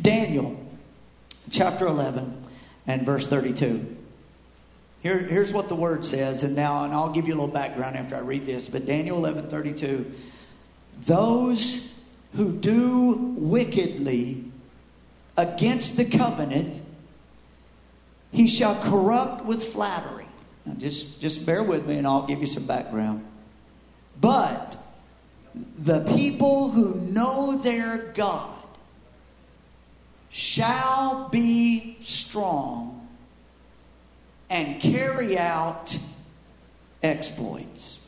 Daniel chapter 11 and verse 32. Here, here's what the word says, and now and I'll give you a little background after I read this. But Daniel 11 32, those who do wickedly against the covenant, he shall corrupt with flattery. Now just, just bear with me and I'll give you some background. But the people who know their God shall be strong and carry out exploits.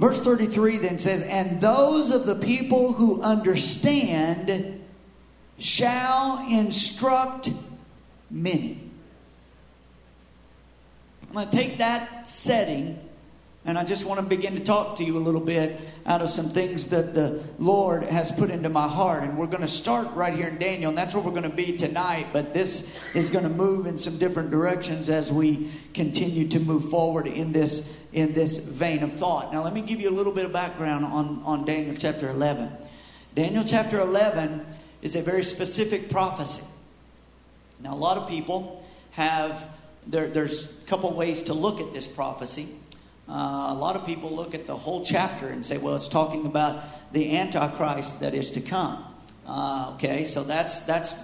Verse 33 then says, And those of the people who understand shall instruct many. I'm going to take that setting and I just want to begin to talk to you a little bit out of some things that the Lord has put into my heart. And we're going to start right here in Daniel, and that's where we're going to be tonight. But this is going to move in some different directions as we continue to move forward in this in this vein of thought. Now, let me give you a little bit of background on, on Daniel chapter 11. Daniel chapter 11 is a very specific prophecy. Now, a lot of people have, there, there's a couple ways to look at this prophecy. Uh, a lot of people look at the whole chapter and say, well, it's talking about the Antichrist that is to come. Uh, okay, so that's, that's,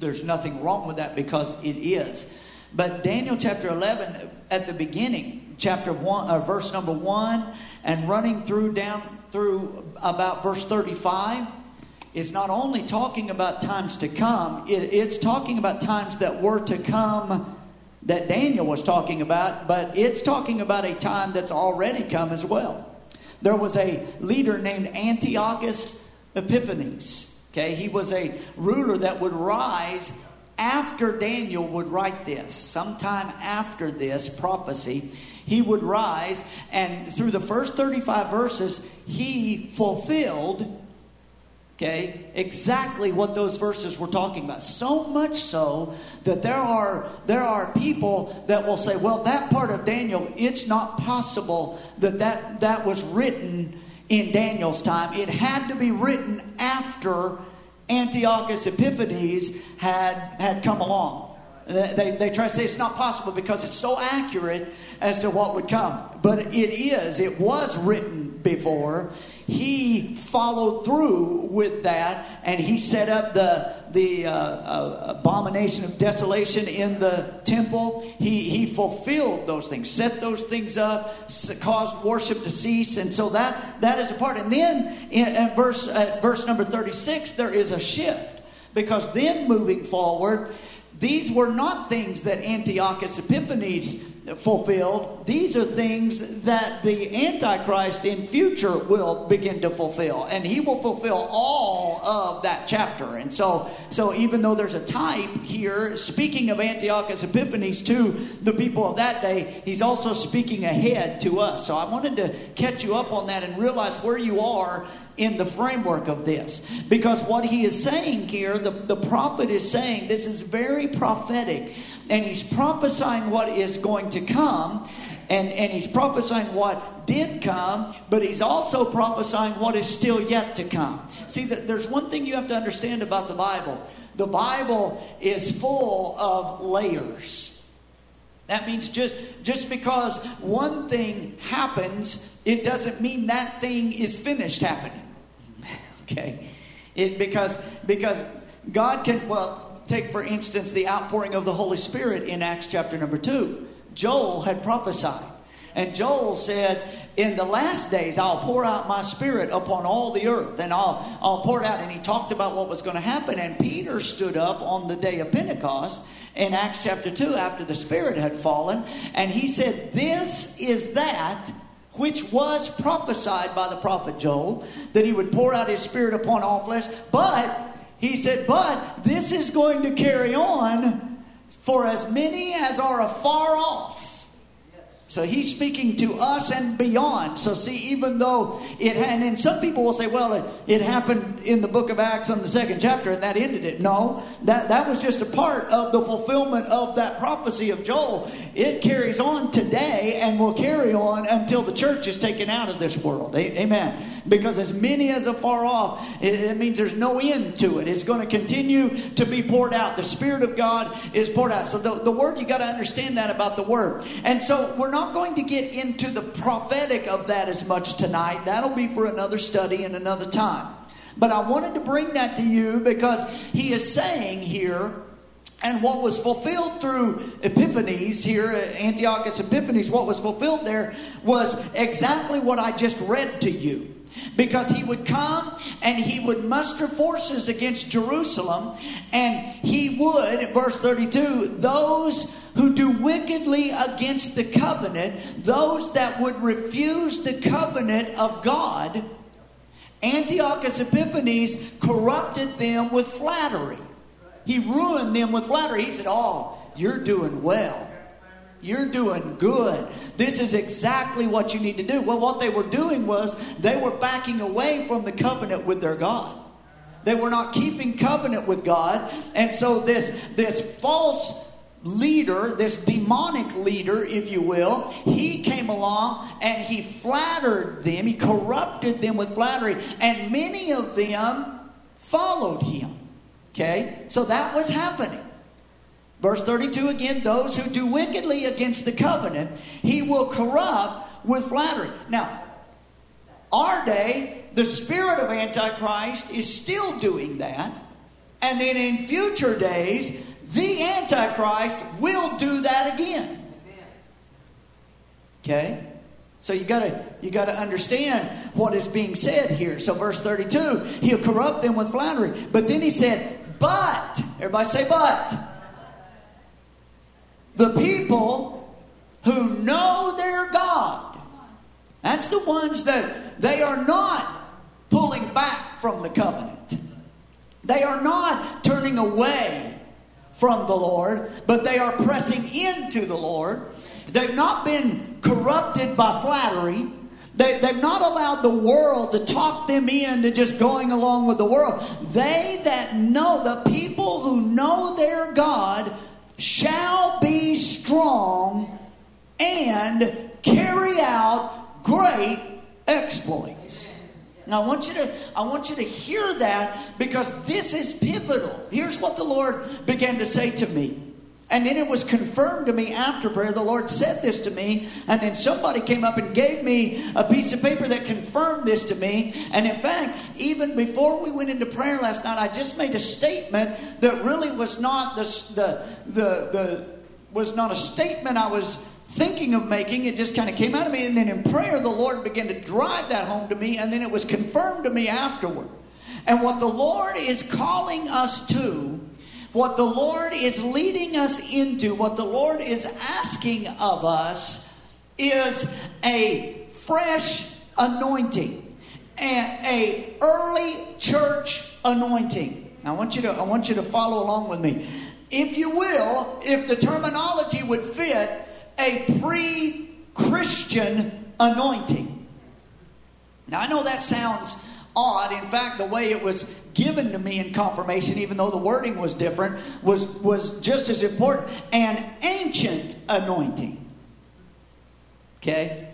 there's nothing wrong with that because it is. But Daniel chapter 11, at the beginning, chapter 1, uh, verse number 1, and running through down through about verse 35, is not only talking about times to come, it, it's talking about times that were to come that Daniel was talking about, but it's talking about a time that's already come as well. There was a leader named Antiochus Epiphanes. Okay, he was a ruler that would rise after Daniel would write this. Sometime after this prophecy, he would rise, and through the first 35 verses, he fulfilled okay? Exactly what those verses were talking about. So much so that there are there are people that will say well that part of daniel it's not possible that that, that was written in daniel's time. It had to be written after antiochus epiphanes had had come along. They, they try to say it's not possible because it's so accurate as to what would come. But it is. It was written before he followed through with that and he set up the the uh, uh, abomination of desolation in the temple. He he fulfilled those things set those things up caused worship to cease and so that that is a part. And then in, at verse at verse number 36 there is a shift because then moving forward these were not things that antiochus epiphanes fulfilled. These are things that the Antichrist in future will begin to fulfill. And he will fulfill all of that chapter. And so, so even though there's a type here, speaking of Antiochus Epiphanes to the people of that day, he's also speaking ahead to us. So I wanted to catch you up on that and realize where you are in the framework of this. Because what he is saying here, the, the prophet is saying, this is very prophetic. And he's prophesying what is going to come. And, and he's prophesying what did come, but he's also prophesying what is still yet to come. See, that there's one thing you have to understand about the Bible the Bible is full of layers. That means just, just because one thing happens, it doesn't mean that thing is finished happening. Okay? It, because, because God can, well, take for instance the outpouring of the Holy Spirit in Acts chapter number 2. Joel had prophesied. And Joel said, In the last days, I'll pour out my spirit upon all the earth, and I'll, I'll pour it out. And he talked about what was going to happen. And Peter stood up on the day of Pentecost in Acts chapter 2 after the spirit had fallen. And he said, This is that which was prophesied by the prophet Joel, that he would pour out his spirit upon all flesh. But, he said, but this is going to carry on for as many as are afar off. So he's speaking to us and beyond. So see, even though it, and then some people will say, well, it, it, happened in the book of Acts on the second chapter and that ended it. No, that, that was just a part of the fulfillment of that prophecy of Joel. It carries on today and will carry on until the church is taken out of this world. Amen. Because as many as are far off, it, it means there's no end to it. It's going to continue to be poured out. The Spirit of God is poured out. So the, the word, you got to understand that about the word. And so we're not not going to get into the prophetic of that as much tonight. That'll be for another study and another time. But I wanted to bring that to you because he is saying here, and what was fulfilled through Epiphanes here, Antiochus Epiphanes, what was fulfilled there was exactly what I just read to you because he would come and he would muster forces against Jerusalem, and he would, verse 32, those who do wickedly against the covenant, those that would refuse the covenant of God, Antiochus Epiphanes corrupted them with flattery. He ruined them with flattery. He said, Oh, you're doing well. You're doing good. This is exactly what you need to do. Well, what they were doing was they were backing away from the covenant with their God. They were not keeping covenant with God. And so this, this false leader, this demonic leader, if you will, he came along and he flattered them, he corrupted them with flattery, and many of them followed him. Okay? So that was happening. Verse 32 again, those who do wickedly against the covenant, he will corrupt with flattery. Now, our day, the spirit of Antichrist is still doing that. And then in future days, the Antichrist will do that again. Okay? So you gotta you gotta understand what is being said here. So verse 32, he'll corrupt them with flattery. But then he said, but, everybody say but. The people who know their God. That's the ones that they are not pulling back from the covenant. They are not turning away from the Lord, but they are pressing into the Lord. They've not been corrupted by flattery. They, they've not allowed the world to talk them into just going along with the world. They that know, the people who know their God, shall be strong and carry out great exploits. Now I want you to I want you to hear that because this is pivotal. Here's what the Lord began to say to me. And then it was confirmed to me after prayer. The Lord said this to me, and then somebody came up and gave me a piece of paper that confirmed this to me. And in fact, even before we went into prayer last night, I just made a statement that really was not the the the, the was not a statement I was thinking of making. It just kind of came out of me. And then in prayer, the Lord began to drive that home to me, and then it was confirmed to me afterward. And what the Lord is calling us to, what the Lord is leading us into, what the Lord is asking of us, is a fresh anointing, and a early church anointing. I want you to I want you to follow along with me. If you will, if the terminology would fit, a pre Christian anointing. Now, I know that sounds odd. In fact, the way it was given to me in confirmation, even though the wording was different, was, was just as important an ancient anointing. Okay?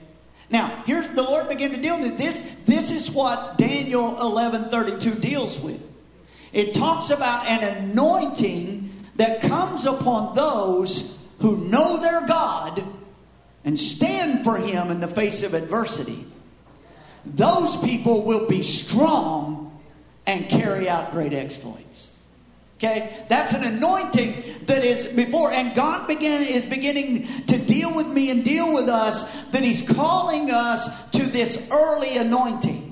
Now, here's the Lord began to deal with this. This is what Daniel 11:32 deals with. It talks about an anointing that comes upon those who know their God and stand for Him in the face of adversity, those people will be strong and carry out great exploits. Okay, that's an anointing that is before, and God begin, is beginning to deal with me and deal with us. That He's calling us to this early anointing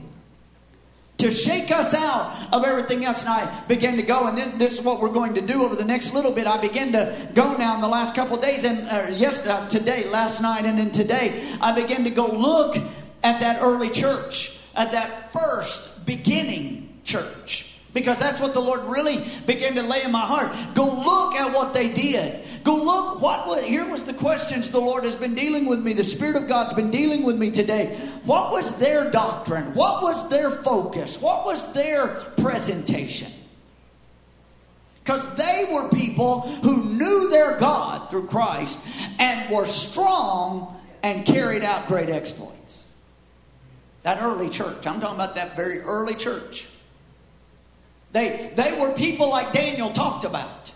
to shake us out of everything else. And I began to go, and then this is what we're going to do over the next little bit. I began to go now in the last couple days, and uh, yes, uh, today, last night, and then today, I began to go look at that early church, at that first beginning church. Because that's what the Lord really began to lay in my heart. Go look at what they did. Go look. What was, here was the questions the Lord has been dealing with me. The Spirit of God's been dealing with me today. What was their doctrine? What was their focus? What was their presentation? Because they were people who knew their God through Christ and were strong and carried out great exploits. That early church. I'm talking about that very early church. They, they were people like Daniel talked about.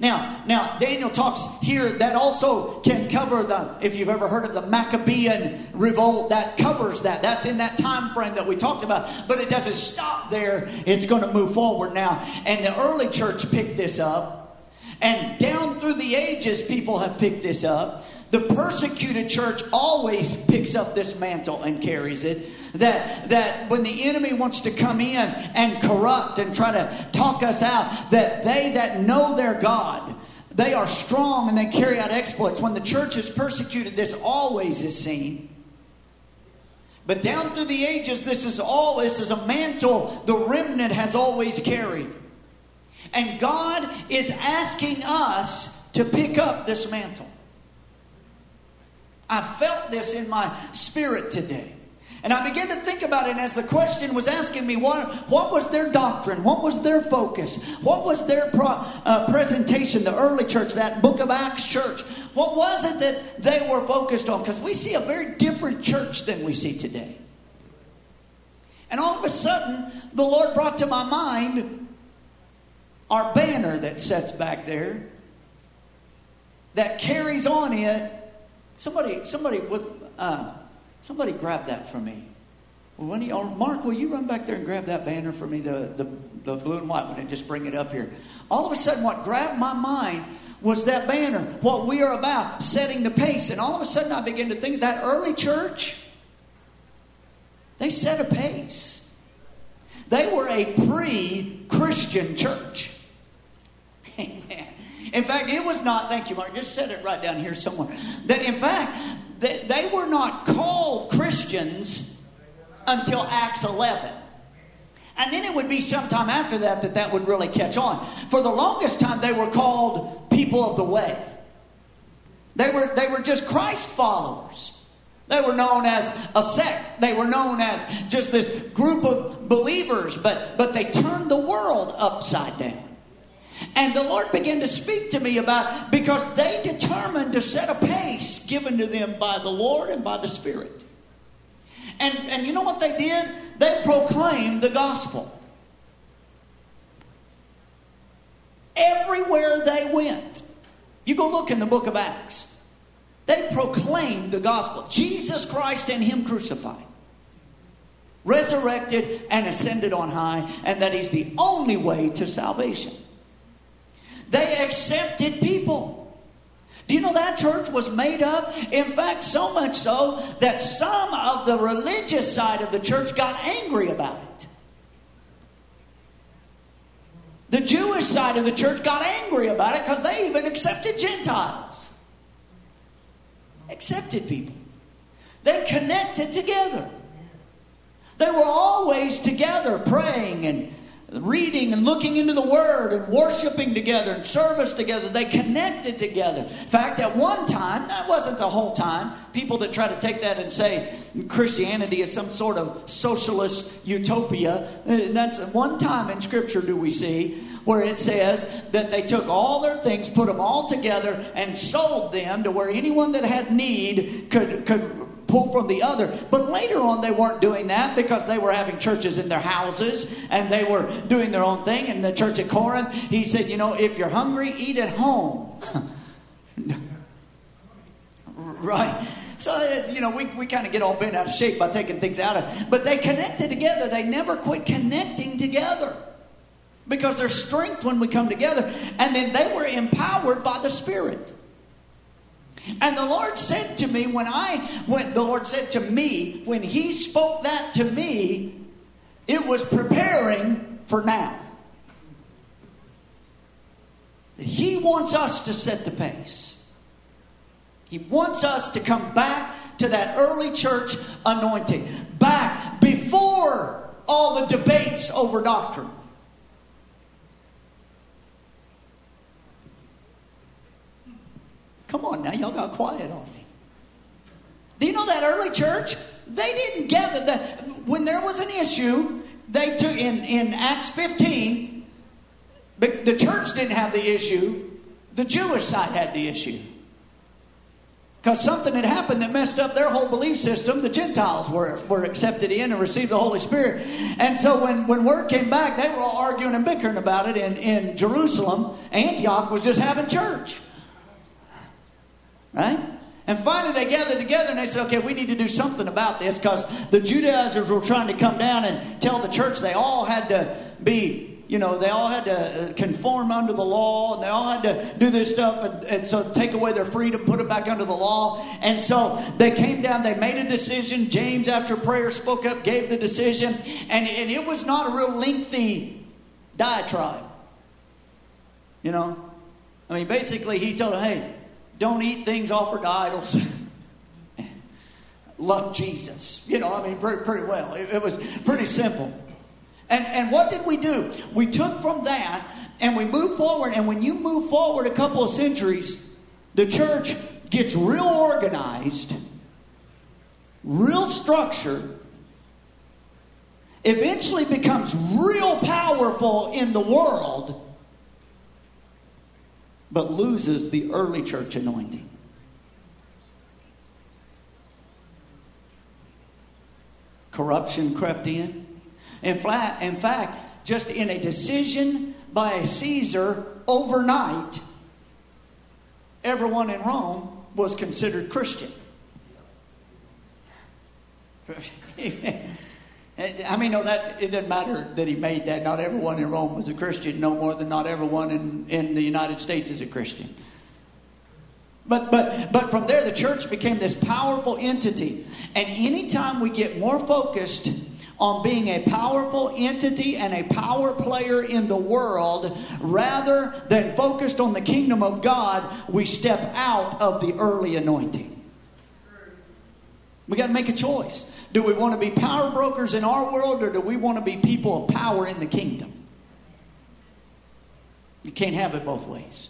Now, now Daniel talks here that also can cover the if you've ever heard of the Maccabean revolt that covers that. That's in that time frame that we talked about, but it doesn't stop there. It's going to move forward now. And the early church picked this up. And down through the ages people have picked this up. The persecuted church always picks up this mantle and carries it. That, that when the enemy wants to come in and corrupt and try to talk us out, that they that know their God, they are strong and they carry out exploits. When the church is persecuted, this always is seen. But down through the ages, this is all this is a mantle the remnant has always carried. And God is asking us to pick up this mantle. I felt this in my spirit today. And I began to think about it as the question was asking me what, what was their doctrine? What was their focus? What was their pro, uh, presentation, the early church, that book of Acts church? What was it that they were focused on? Because we see a very different church than we see today. And all of a sudden, the Lord brought to my mind our banner that sets back there that carries on it Somebody, somebody uh, somebody grab that for me. When you, Mark, will you run back there and grab that banner for me, the, the, the blue and white one, and just bring it up here? All of a sudden, what grabbed my mind was that banner, what we are about, setting the pace. And all of a sudden, I began to think that early church, they set a pace. They were a pre Christian church. Amen. In fact, it was not, thank you, Mark, just set it right down here somewhere. That in fact, they, they were not called Christians until Acts 11. And then it would be sometime after that that that would really catch on. For the longest time, they were called people of the way. They were, they were just Christ followers. They were known as a sect. They were known as just this group of believers, but, but they turned the world upside down. And the Lord began to speak to me about because they determined to set a pace given to them by the Lord and by the Spirit. And, and you know what they did? They proclaimed the gospel. Everywhere they went. You go look in the book of Acts. They proclaimed the gospel Jesus Christ and Him crucified, resurrected and ascended on high, and that He's the only way to salvation. They accepted people. Do you know that church was made up? In fact, so much so that some of the religious side of the church got angry about it. The Jewish side of the church got angry about it because they even accepted Gentiles. Accepted people. They connected together. They were always together praying and reading and looking into the Word and worshiping together and service together. They connected together. In fact, at one time, that wasn't the whole time, people that try to take that and say Christianity is some sort of socialist utopia. Uh, that's one time in Scripture do we see where it says that they took all their things, put them all together, and sold them to where anyone that had need could, could pull from the other. But later on, they weren't doing that because they were having churches in their houses and they were doing their own thing. In the church at Corinth, he said, You know, if you're hungry, eat at home. right. So, you know, we, we kind of get all bent out of shape by taking things out of But they connected together. They never quit connecting together because there's strength when we come together. And then they were empowered by the Spirit. And the Lord said to me when I when the Lord said to me when he spoke that to me it was preparing for now. He wants us to set the pace. He wants us to come back to that early church anointing, back before all the debates over doctrine. Come on now, y'all got quiet on me. Do you know that early church? They didn't gather that when there was an issue, they took in, in Acts 15, but the church didn't have the issue, the Jewish side had the issue. Because something had happened that messed up their whole belief system. The Gentiles were, were accepted in and received the Holy Spirit. And so when, when word came back, they were all arguing and bickering about it in, in Jerusalem. Antioch was just having church. Right? And finally, they gathered together and they said, okay, we need to do something about this because the Judaizers were trying to come down and tell the church they all had to be, you know, they all had to uh, conform under the law and they all had to do this stuff and, and so take away their freedom, put it back under the law. And so they came down, they made a decision. James, after prayer, spoke up, gave the decision. And, and it was not a real lengthy diatribe. You know? I mean, basically, he told them, hey, don't eat things offered to idols. Love Jesus. You know, I mean, pretty, pretty well. It, it was pretty simple. And, and what did we do? We took from that and we moved forward. And when you move forward a couple of centuries, the church gets real organized, real structured, eventually becomes real powerful in the world but loses the early church anointing. Corruption crept in. In fact, in fact, just in a decision by a Caesar overnight, everyone in Rome was considered Christian. I mean, no, that it doesn't matter that he made that. Not everyone in Rome was a Christian, no more than not everyone in, in the United States is a Christian. But, but, but from there, the church became this powerful entity. And anytime we get more focused on being a powerful entity and a power player in the world rather than focused on the kingdom of God, we step out of the early anointing. We got to make a choice. Do we want to be power brokers in our world or do we want to be people of power in the kingdom? You can't have it both ways.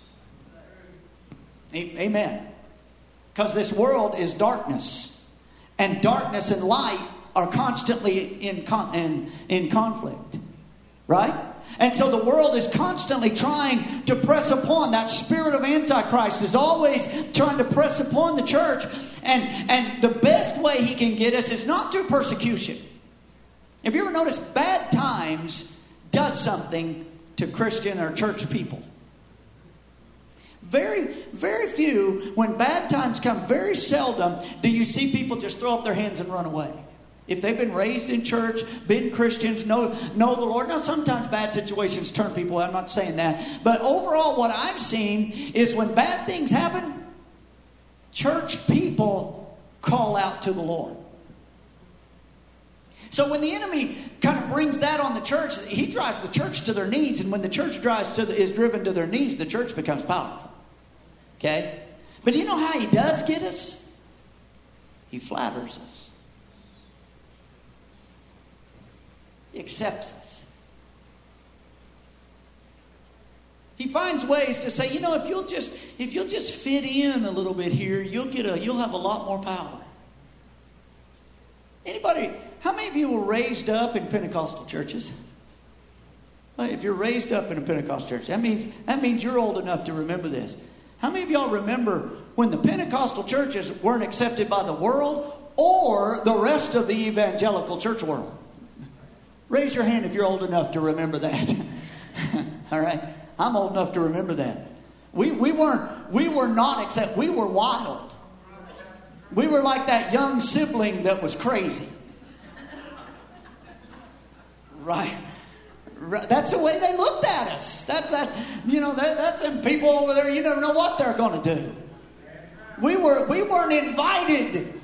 Amen. Because this world is darkness, and darkness and light are constantly in, con- in, in conflict. Right? And so the world is constantly trying to press upon that spirit of Antichrist is always trying to press upon the church. And, and the best way he can get us is not through persecution. Have you ever noticed bad times does something to Christian or church people? Very, very few, when bad times come, very seldom do you see people just throw up their hands and run away. If they've been raised in church, been Christians, know, know the Lord. Now, sometimes bad situations turn people I'm not saying that. But overall, what I've seen is when bad things happen, church people call out to the Lord. So when the enemy kind of brings that on the church, he drives the church to their knees. And when the church drives to the, is driven to their knees, the church becomes powerful. Okay? But do you know how he does get us? He flatters us. He accepts us. He finds ways to say, you know, if you'll just if you'll just fit in a little bit here, you'll get a you'll have a lot more power. Anybody, how many of you were raised up in Pentecostal churches? If you're raised up in a Pentecostal church, that means that means you're old enough to remember this. How many of y'all remember when the Pentecostal churches weren't accepted by the world or the rest of the evangelical church world? Raise your hand if you're old enough to remember that. All right? I'm old enough to remember that. We, we weren't, we were not except, we were wild. We were like that young sibling that was crazy. Right? That's the way they looked at us. That's that, you know, that, that's and people over there, you never know what they're going to do. We, were, we weren't invited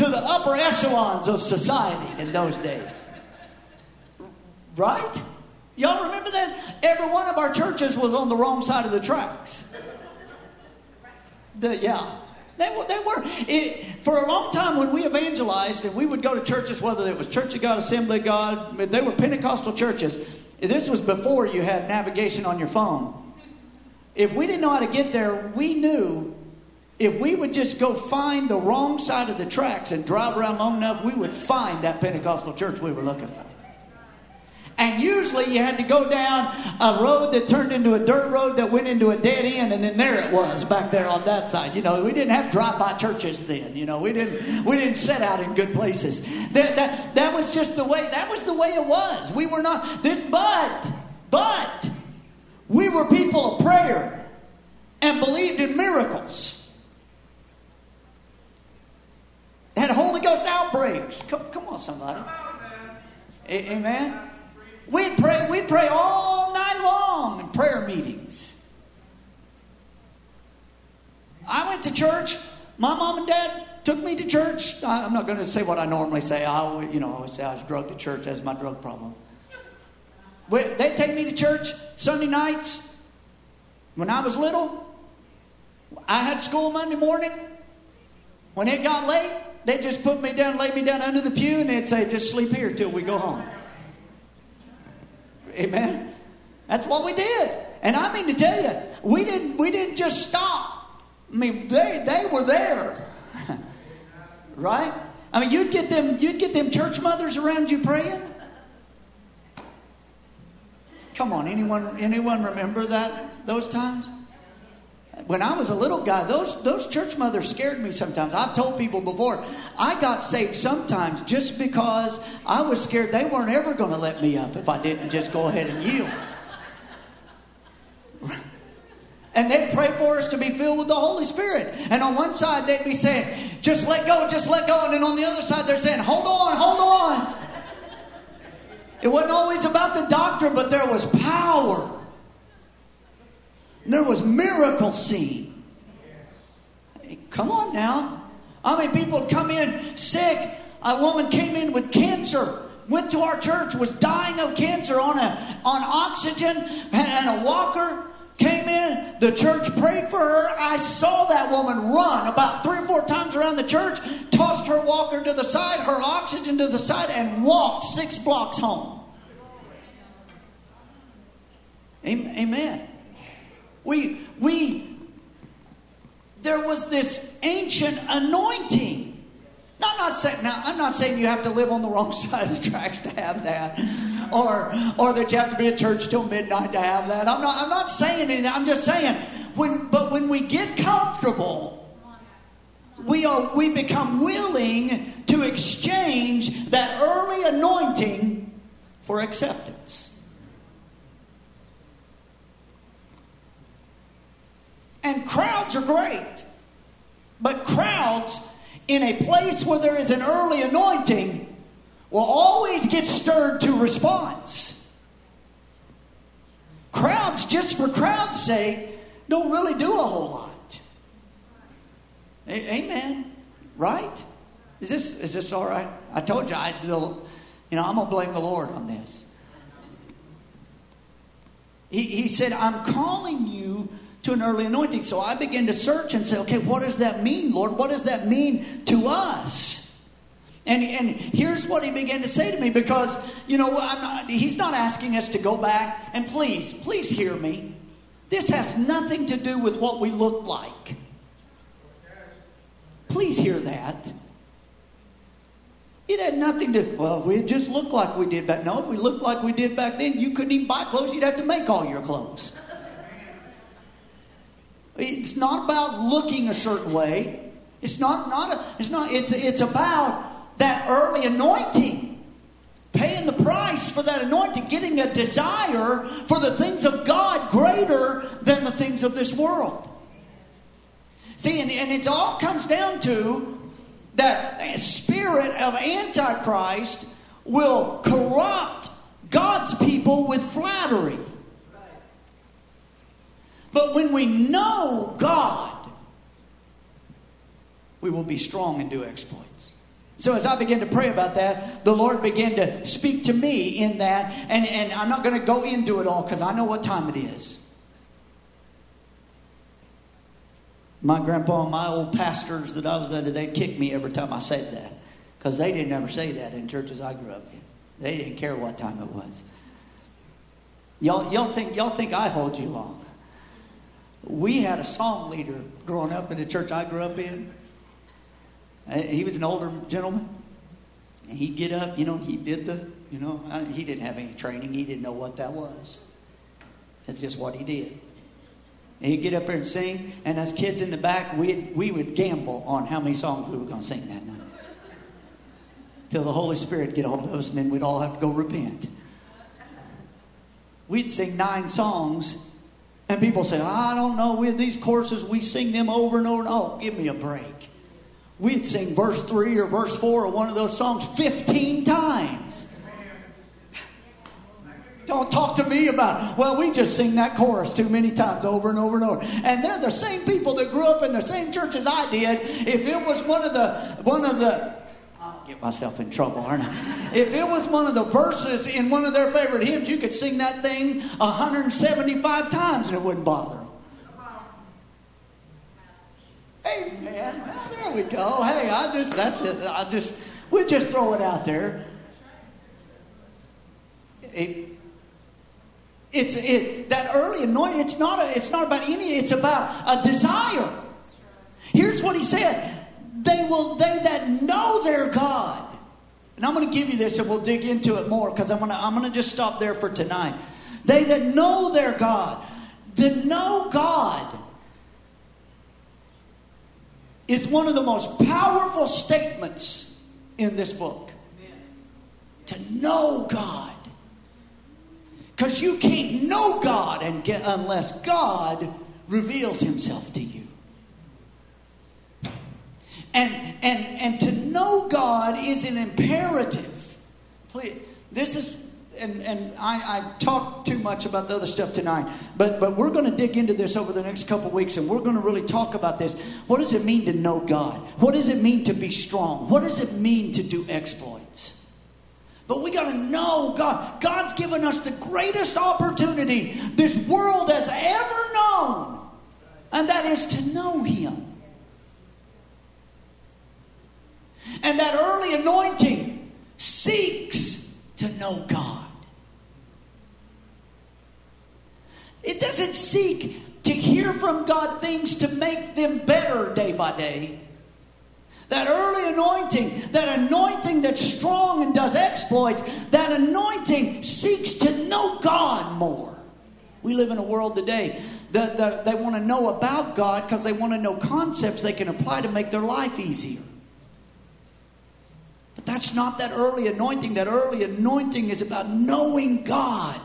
to the upper echelons of society in those days. Right? Y'all remember that? Every one of our churches was on the wrong side of the tracks. The, yeah. They they were it, for a long time when we evangelized and we would go to churches, whether it was Church of God, Assembly of God, they were Pentecostal churches. This was before you had navigation on your phone. if we didn't know how to get there, we knew if we would just go find the wrong side of the tracks and drive around long enough, we would find that Pentecostal church we were looking for. And usually you had to go down a road that turned into a dirt road that went into a dead end, and then there it was back there on that side. You know, we didn't have drive-by churches then. You know, we didn't we didn't set out in good places. That that that was just the way. That was the way it was. We were not this, but but we were people of prayer and believed in miracles. Had Holy Ghost outbreaks. Come, come on, somebody. Amen. We'd pray, we'd pray all night long in prayer meetings. I went to church. My mom and dad took me to church. I'm not going to say what I normally say. I always, you know, I always say I was drugged to church. That's my drug problem. They'd take me to church Sunday nights. When I was little, I had school Monday morning. When it got late, they'd just put me down, lay me down under the pew, and they'd say, just sleep here till we go home. Amen. That's what we did. And I mean to tell you, we didn't we didn't just stop. I mean, they they were there. right? I mean, you'd get them you'd get them church mothers around you praying. Come on, anyone anyone remember that those times? When I was a little guy, those those church mothers scared me sometimes. I've told people before, I got saved sometimes just because I was scared they weren't ever going to let me up if I didn't just go ahead and yield. And they'd pray for us to be filled with the Holy Spirit. And on one side, they'd be saying, just let go, just let go. And then on the other side, they're saying, hold on, hold on. It wasn't always about the doctor, but there was power. There was miracle seen. Come on now. I mean, people come in sick. A woman came in with cancer, went to our church, was dying of cancer on a on oxygen and a walker. Came in, the church prayed for her. I saw that woman run about three or four times around the church, tossed her walker to the side, her oxygen to the side, and walked six blocks home. Amen. We, we, there was this ancient anointing. Now, I'm not saying now I'm not saying you have to live on the wrong side of the tracks to have that, or or that you have to be at church till midnight to have that. I'm not I'm not saying anything. I'm just saying when but when we get comfortable, we are we become willing to exchange that early anointing for acceptance. And crowds are great. But crowds in a place where there is an early anointing will always get stirred to response. Crowds, just for crowd's sake, don't really do a whole lot. A- Amen. Right? Is this is this all right? I told you I you know I'm gonna blame the Lord on this. He, he said, I'm calling you to an early anointing. So I began to search and say, okay, what does that mean, Lord? What does that mean to us? And, and here's what he began to say to me because, you know, not, he's not asking us to go back. And please, please hear me. This has nothing to do with what we look like. Please hear that. It had nothing to, well, we just looked like we did back. No, if we looked like we did back then, you couldn't even buy clothes. You'd have to make all your clothes. It's not about looking a certain way. It's not, not a, it's not, it's, it's about that early anointing. Paying the price for that anointing, getting a desire for the things of God greater than the things of this world. See, and, and it all comes down to that spirit of Antichrist will corrupt God's people with flattery. But when we know God, we will be strong and do exploits. So as I began to pray about that, the Lord began to speak to me in that. And, and I'm not going to go into it all because I know what time it is. My grandpa and my old pastors that I was under, they'd kick me every time I said that. Because they didn't ever say that in churches I grew up in. They didn't care what time it was. Y'all, y'all, think, y'all think I hold you long. We had a song leader growing up in the church I grew up in. Uh, he was an older gentleman. And he'd get up, you know, he did the, you know, he didn't have any training. He didn't know what that was. That's just what he did. And he'd get up there and sing, and as kids in the back, we we would gamble on how many songs we were going to sing that night. Till the Holy Spirit get hold of us, and then we'd all have to go repent. We'd sing nine songs, and people say, I don't know, with these courses, we sing them over and over. And, oh, give me a break. We'd sing verse 3 or verse 4 of one of those songs 15 times. Don't talk to me about, well, we just sing that chorus too many times over and over and over. And they're the same people that grew up in the same church as I did. If it was one of the, one of the, get myself in trouble, aren't I? If it was one of the verses in one of their favorite hymns, you could sing that thing 175 times and it wouldn't bother them. Amen. Well, there we go. Hey, I just, that's it. I just, we just throw it out there. It, it's it, that early anointing. It's not a, it's not about any. It's about a desire. Here's what he said: They will they that know their God. And I'm going to give you this, and we'll dig into it more because I'm going to I'm going to just stop there for tonight. They that know their God, to know God is one of the most powerful statements in this book. To know God. Because you can't know God and get, unless God reveals himself to you. And, and, and to know God is an imperative. Please, this is, and, and I, I talk too much about the other stuff tonight, but, but we're going to dig into this over the next couple weeks and we're going to really talk about this. What does it mean to know God? What does it mean to be strong? What does it mean to do exploits? But we got to know God. God's given us the greatest opportunity this world has ever known, and that is to know Him. And that early anointing seeks to know God. It doesn't seek to hear from God things to make them better day by day. That early anointing, that anointing that's strong and does exploits, that anointing seeks to know God more. We live in a world today that, that they want to know about God because they want to know concepts they can apply to make their life easier. But that's not that early anointing. That early anointing is about knowing God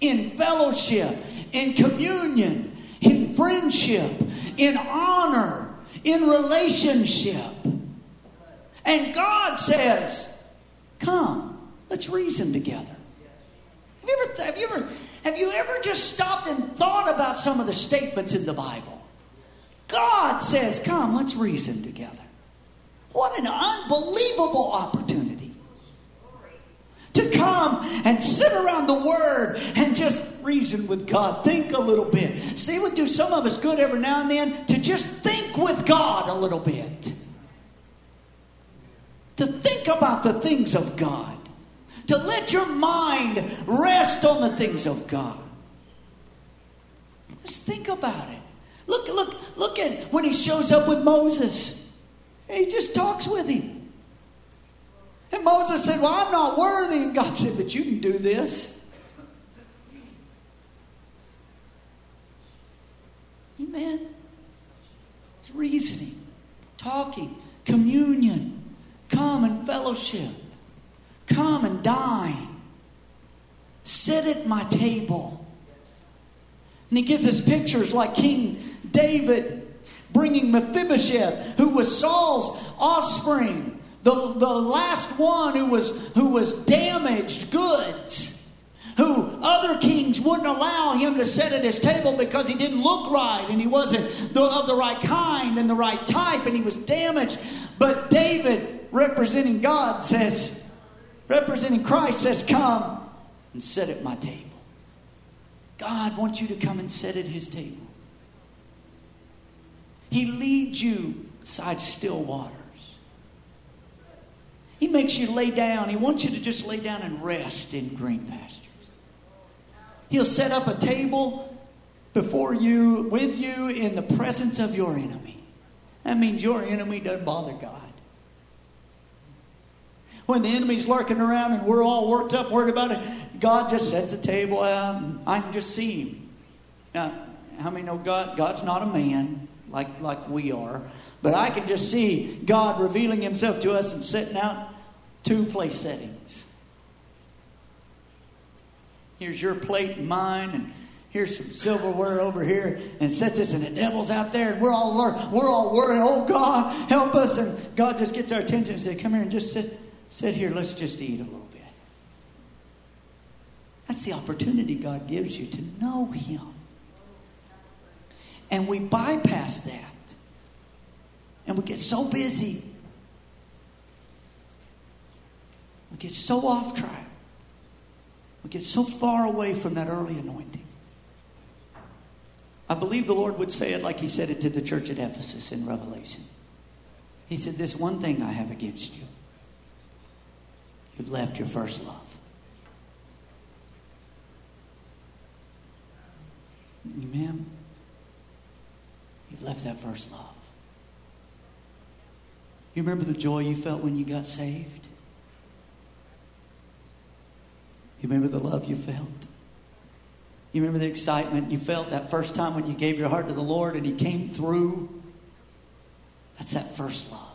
in fellowship, in communion, in friendship, in honor, in relationship. And God says, Come, let's reason together. Have you ever, have you ever, have you ever just stopped and thought about some of the statements in the Bible? God says, Come, let's reason together. What an unbelievable opportunity to come and sit around the Word and just reason with God. Think a little bit. See, would do some of us good every now and then to just think with God a little bit. To think about the things of God. To let your mind rest on the things of God. Just think about it. Look, look, look at when he shows up with Moses. He just talks with him. And Moses said, Well, I'm not worthy. And God said, But you can do this. Amen. It's reasoning, talking, communion. Come and fellowship. Come and dine. Sit at my table. And he gives us pictures like King David bringing Mephibosheth, who was Saul's offspring, the, the last one who was, who was damaged goods who other kings wouldn't allow him to sit at his table because he didn't look right and he wasn't the, of the right kind and the right type and he was damaged. But David, representing God, says, representing Christ, says, Come and sit at my table. God wants you to come and sit at his table. He leads you beside still waters. He makes you lay down. He wants you to just lay down and rest in green pastures. He'll set up a table before you, with you in the presence of your enemy. That means your enemy doesn't bother God. When the enemy's lurking around and we're all worked up, worried about it, God just sets a table out I can just see him. Now, how many know God? God's not a man like, like we are. But I can just see God revealing himself to us and setting out two place settings. Here's your plate and mine, and here's some silverware over here, and sets us, and the devil's out there, and we're all we're all worried. Oh God, help us! And God just gets our attention and says, "Come here and just sit, sit here. Let's just eat a little bit." That's the opportunity God gives you to know Him, and we bypass that, and we get so busy, we get so off track. We get so far away from that early anointing. I believe the Lord would say it like He said it to the church at Ephesus in Revelation. He said, This one thing I have against you. You've left your first love. Amen. You've left that first love. You remember the joy you felt when you got saved? You remember the love you felt? You remember the excitement you felt that first time when you gave your heart to the Lord and He came through? That's that first love.